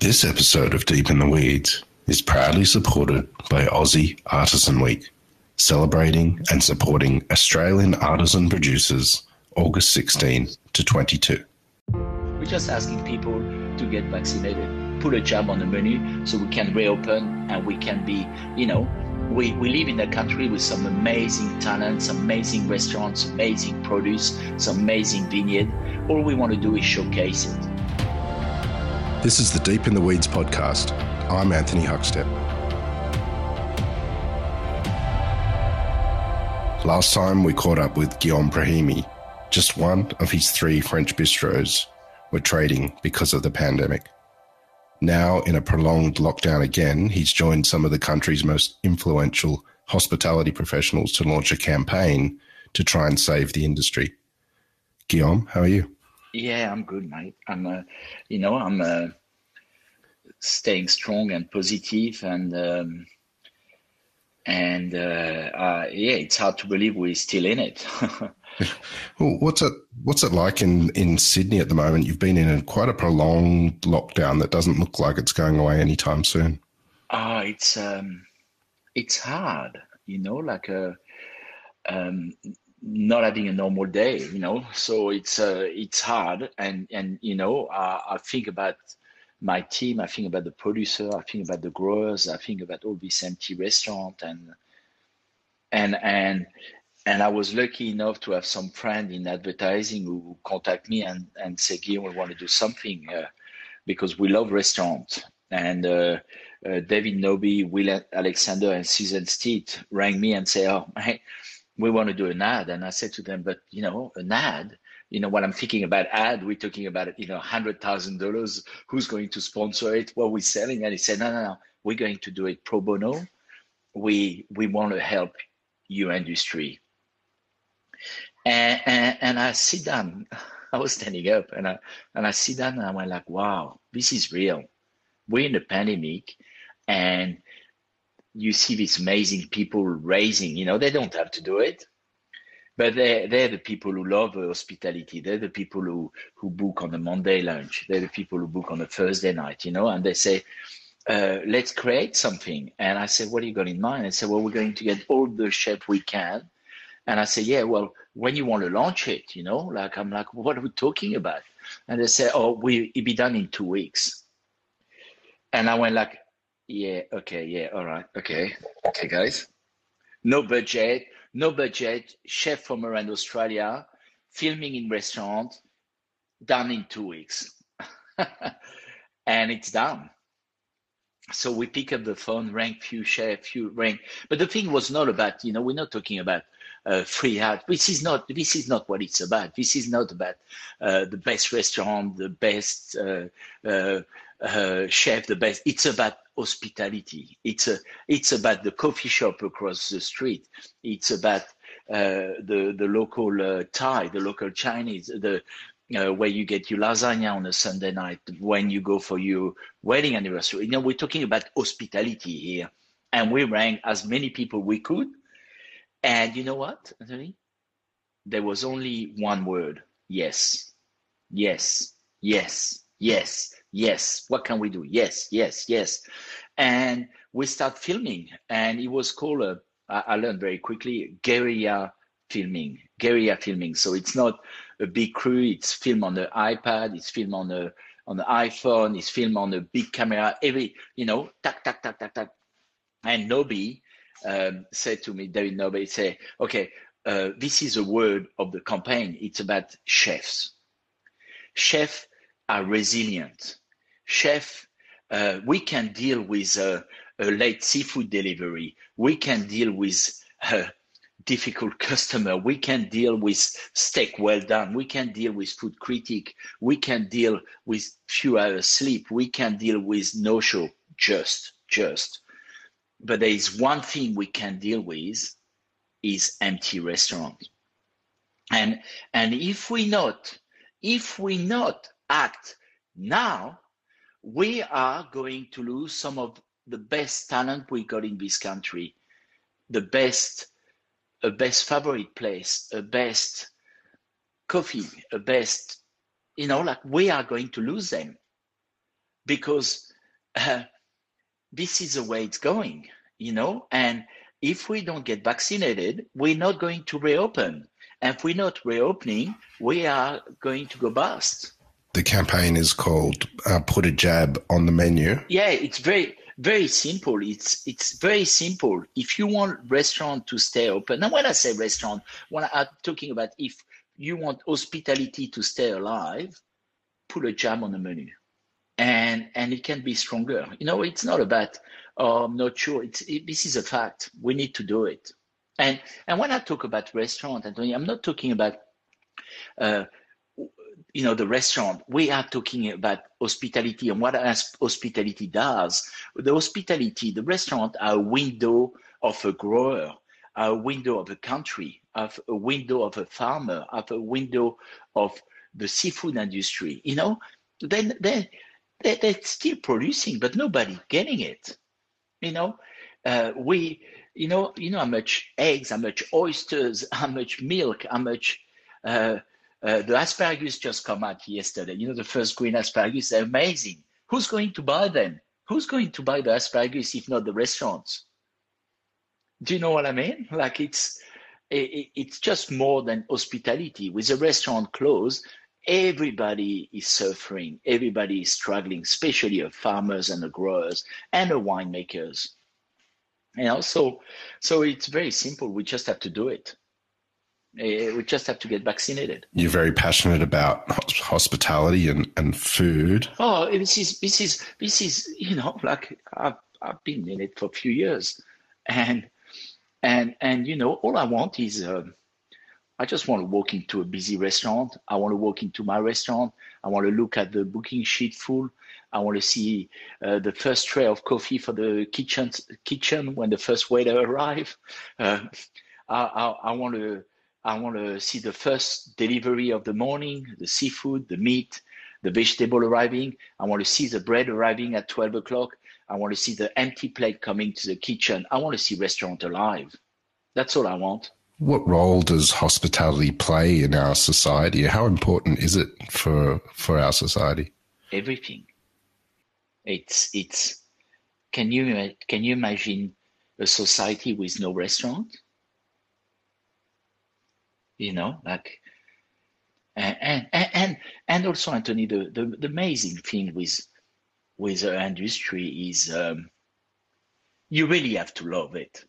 This episode of Deep in the Weeds is proudly supported by Aussie Artisan Week, celebrating and supporting Australian artisan producers August 16 to 22. We're just asking people to get vaccinated, put a jab on the menu so we can reopen and we can be, you know, we, we live in a country with some amazing talents, amazing restaurants, amazing produce, some amazing vineyard. All we want to do is showcase it. This is the Deep in the Weeds podcast. I'm Anthony Huckstep. Last time we caught up with Guillaume Brahimi, just one of his three French bistros were trading because of the pandemic. Now, in a prolonged lockdown again, he's joined some of the country's most influential hospitality professionals to launch a campaign to try and save the industry. Guillaume, how are you? Yeah, I'm good, mate. I'm, uh, you know, I'm uh, staying strong and positive, and um, and uh, uh yeah, it's hard to believe we're still in it. well, what's it What's it like in in Sydney at the moment? You've been in a, quite a prolonged lockdown that doesn't look like it's going away anytime soon. Ah, it's um, it's hard, you know, like a uh, um, not having a normal day, you know. So it's uh, it's hard, and and you know, uh, I think about my team, I think about the producer, I think about the growers, I think about all these empty restaurants, and and and and I was lucky enough to have some friend in advertising who contact me and, and say, Guillaume, we want to do something uh, because we love restaurants. And uh, uh, David Nobay, Will Alexander, and Susan Steed rang me and say, oh, hey, we want to do an ad. And I said to them, but, you know, an ad, you know, what I'm thinking about ad, we're talking about, you know, $100,000. Who's going to sponsor it? What we're selling? And he said, no, no, no, we're going to do it pro bono. We, we want to help your industry and, and, and I sit down. I was standing up and I and I sit down and I went like, wow, this is real. We're in a pandemic and you see these amazing people raising, you know, they don't have to do it. But they're, they're the people who love hospitality. They're the people who, who book on a Monday lunch. They're the people who book on a Thursday night, you know, and they say, uh, let's create something. And I said, what do you got in mind? I said, well, we're going to get all the chefs we can and I say, yeah, well, when you want to launch it, you know, like I'm like, what are we talking about? And they say, oh, we it be done in two weeks. And I went like, yeah, okay, yeah, all right, okay, okay, guys. No budget, no budget. Chef from around Australia, filming in restaurant, done in two weeks, and it's done. So we pick up the phone, rank few chef, few rank. But the thing was not about, you know, we're not talking about uh, free out. This is not this is not what it's about. This is not about uh, the best restaurant, the best uh, uh, uh, chef, the best. It's about hospitality. It's a it's about the coffee shop across the street. It's about the the local Thai, the local Chinese, the uh, where you get your lasagna on a Sunday night when you go for your wedding anniversary. You know, we're talking about hospitality here, and we rang as many people we could and you know what, Anthony? There was only one word yes, yes, yes, yes, yes. What can we do? Yes, yes, yes. And we start filming, and it was called, I learned very quickly, guerrilla filming, guerrilla filming. So it's not a big crew, it's film on the iPad, it's film on the on the iPhone, it's film on a big camera, every, you know, tack, tack, tack, tack, tack. And Nobay um, said to me, David Nobay, say, okay, uh, this is a word of the campaign. It's about chefs. Chefs are resilient. Chef, uh, we can deal with a, a, late seafood delivery. We can deal with a difficult customer. We can deal with steak well done. We can deal with food critic. We can deal with few hours sleep. We can deal with no show. Just, just but there is one thing we can deal with is empty restaurant. And and if we not if we not act now, we are going to lose some of the best talent we got in this country, the best a best favorite place, a best coffee, a best, you know, like we are going to lose them because uh, this is the way it's going, you know. And if we don't get vaccinated, we're not going to reopen. And if we're not reopening, we are going to go bust. The campaign is called uh, "Put a Jab on the Menu." Yeah, it's very very simple. It's it's very simple. If you want restaurant to stay open, and when I say restaurant, when I'm talking about if you want hospitality to stay alive, put a jab on the menu, and and it can be stronger. You know, it's not about oh, I'm not sure. It's it, this is a fact. We need to do it. And and when I talk about restaurant, Anthony, I'm not talking about uh, you know the restaurant we are talking about hospitality and what hospitality does. The hospitality the restaurant are a window of a grower a window of a country of a window of a farmer of a window of the seafood industry you know? Then then they're, they're still producing but nobody getting it you know? Uh, we you know you know how much eggs how much oysters how much milk how much uh, uh, the asparagus just come out yesterday. You know, the first green asparagus, they're amazing. Who's going to buy them? Who's going to buy the asparagus if not the restaurants? Do you know what I mean? Like it's it, it's just more than hospitality. With a restaurant closed, everybody is suffering. Everybody is struggling, especially the farmers and the growers and the winemakers. You know, so so it's very simple. We just have to do it. We just have to get vaccinated. You're very passionate about hospitality and, and food. Oh, this is this is this is you know like I've I've been in it for a few years, and and and you know all I want is uh, I just want to walk into a busy restaurant. I want to walk into my restaurant. I want to look at the booking sheet full. I want to see uh, the first tray of coffee for the kitchen kitchen when the first waiter arrive. Uh, I, I, I want to I want to see the first delivery of the morning, the seafood, the meat, the vegetable arriving. I want to see the bread arriving at 12 o'clock. I want to see the empty plate coming to the kitchen. I want to see restaurant alive. That's all I want. What role does hospitality play in our society? How important is it for for our society? Everything. It's it's. Can you can you imagine a society with no restaurant? You know, like, and and and, and also Anthony, the, the, the amazing thing with with our industry is um, you really have to love it.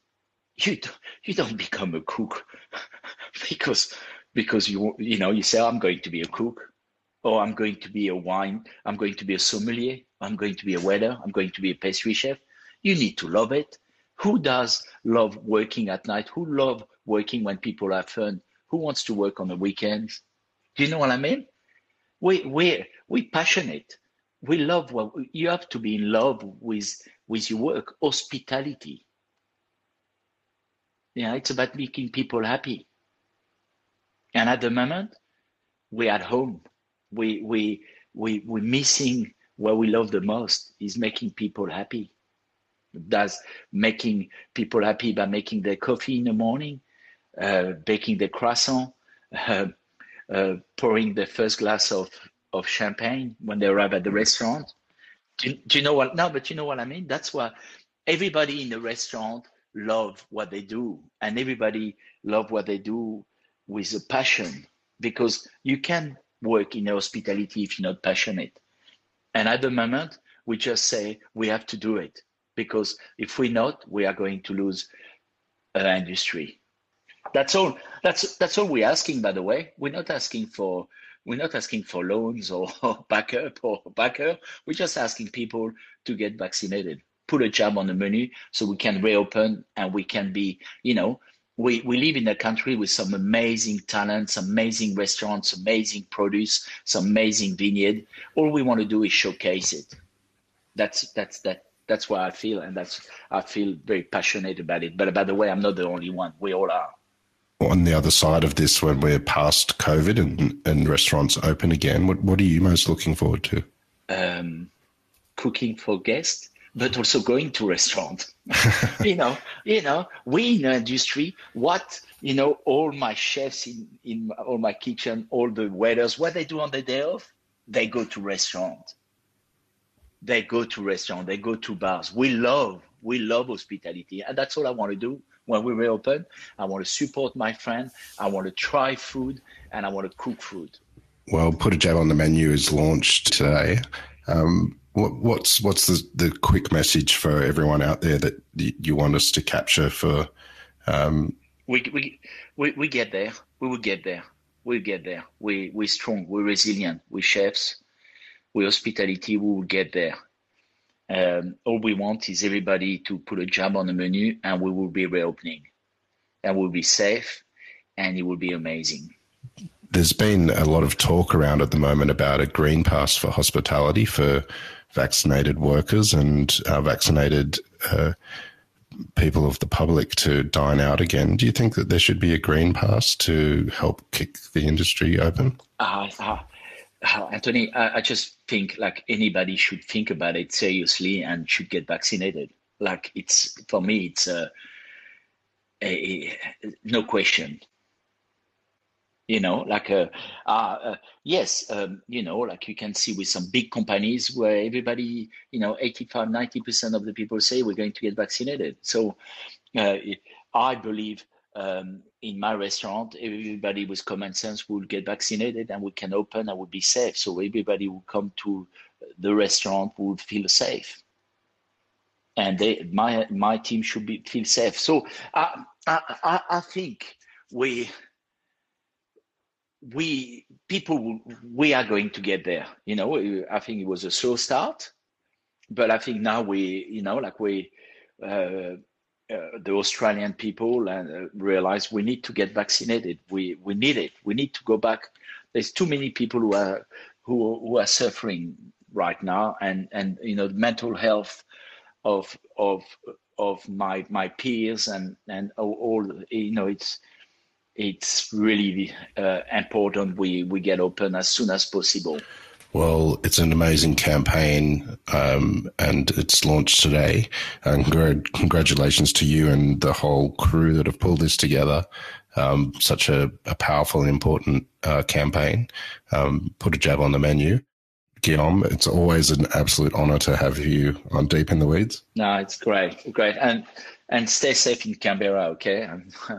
You don't, you don't become a cook because because you you know you say I'm going to be a cook or I'm going to be a wine, I'm going to be a sommelier, I'm going to be a waiter, I'm going to be a pastry chef. You need to love it. Who does love working at night? Who love working when people have fun? Who wants to work on the weekends? Do you know what I mean? We we we passionate. We love what you have to be in love with with your work. Hospitality. Yeah, it's about making people happy. And at the moment, we're at home. We we we we're missing what we love the most is making people happy. Does making people happy by making their coffee in the morning, baking the croissant, uh, uh, pouring the first glass of, of champagne when they arrive at the restaurant. Do, do you know what? No, but you know what I mean? That's why everybody in the restaurant love what they do and everybody love what they do with a passion because you can work in hospitality if you're not passionate. And at the moment, we just say we have to do it because if we're not, we are going to lose an industry. That's all. That's that's all we're asking. By the way, we're not asking for we're not asking for loans or backup or backer. We're just asking people to get vaccinated, put a jab on the menu, so we can reopen and we can be. You know, we we live in a country with some amazing talents, amazing restaurants, amazing produce, some amazing vineyard. All we want to do is showcase it. That's that's that that's what I feel, and that's I feel very passionate about it. But by the way, I'm not the only one. We all are on the other side of this when we're past COVID and, and restaurants open again? What, what are you most looking forward to? Um, cooking for guests, but also going to restaurant. you know, you know, we in the industry, what, you know, all my chefs in, in all my kitchen, all the waiters, what they do on the day off, they go to restaurant. they go to restaurant. they go to bars. We love, we love hospitality, and that's all I want to do when we reopen. I want to support my friend. I want to try food, and I want to cook food. Well, Put a Jab on the Menu is launched today. Um, what, what's what's the, the quick message for everyone out there that you want us to capture for? Um... we, we we we get there. We will get there. We'll get there. We we're strong. We're resilient. We're chefs. We're hospitality. We will get there. Um, all we want is everybody to put a jab on the menu, and we will be reopening, and we'll be safe, and it will be amazing. There's been a lot of talk around at the moment about a green pass for hospitality for vaccinated workers and uh, vaccinated uh, people of the public to dine out again. Do you think that there should be a green pass to help kick the industry open? Uh, uh Anthony, I, I, just think like anybody should think about it seriously and should get vaccinated. Like it's for me, it's a, a, a no question you know like uh, uh, uh, yes um, you know like you can see with some big companies where everybody you know 85 90% of the people say we're going to get vaccinated so uh, i believe um, in my restaurant everybody with common sense will get vaccinated and we can open and we'll be safe. So everybody will come to the restaurant will feel safe. And they my my team should be feel safe. So i i, I think we we people we are going to get there. You know i think it was a slow start but i think now we you know like we uh, uh, the australian people and uh, realize we need to get vaccinated. We we need it. We need to go back. There's too many people who are who, who are suffering right now. And and you know the mental health of of of my my peers and and all, all you know it's it's really uh, important we, we get open as soon as possible. Well, it's an amazing campaign, um, and it's launched today. And congratulations to you and the whole crew that have pulled this together. Um, such a, a, powerful and important uh, campaign. Um, put a jab on the menu. Guillaume, it's always an absolute honor to have you on Deep in the Weeds. No, it's great, great, and and stay safe in Canberra, okay?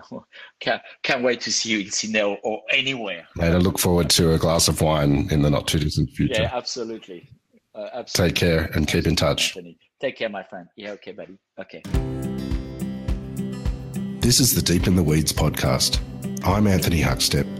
can't, can't wait to see you in Sydney or, anywhere. And I look forward to a glass of wine in the not too distant future. Yeah, absolutely. Uh, absolutely. Take care and keep in touch. Anthony. Take care, my friend. Yeah, okay, buddy. Okay. This is the Deep in the Weeds podcast. I'm Anthony Huckstep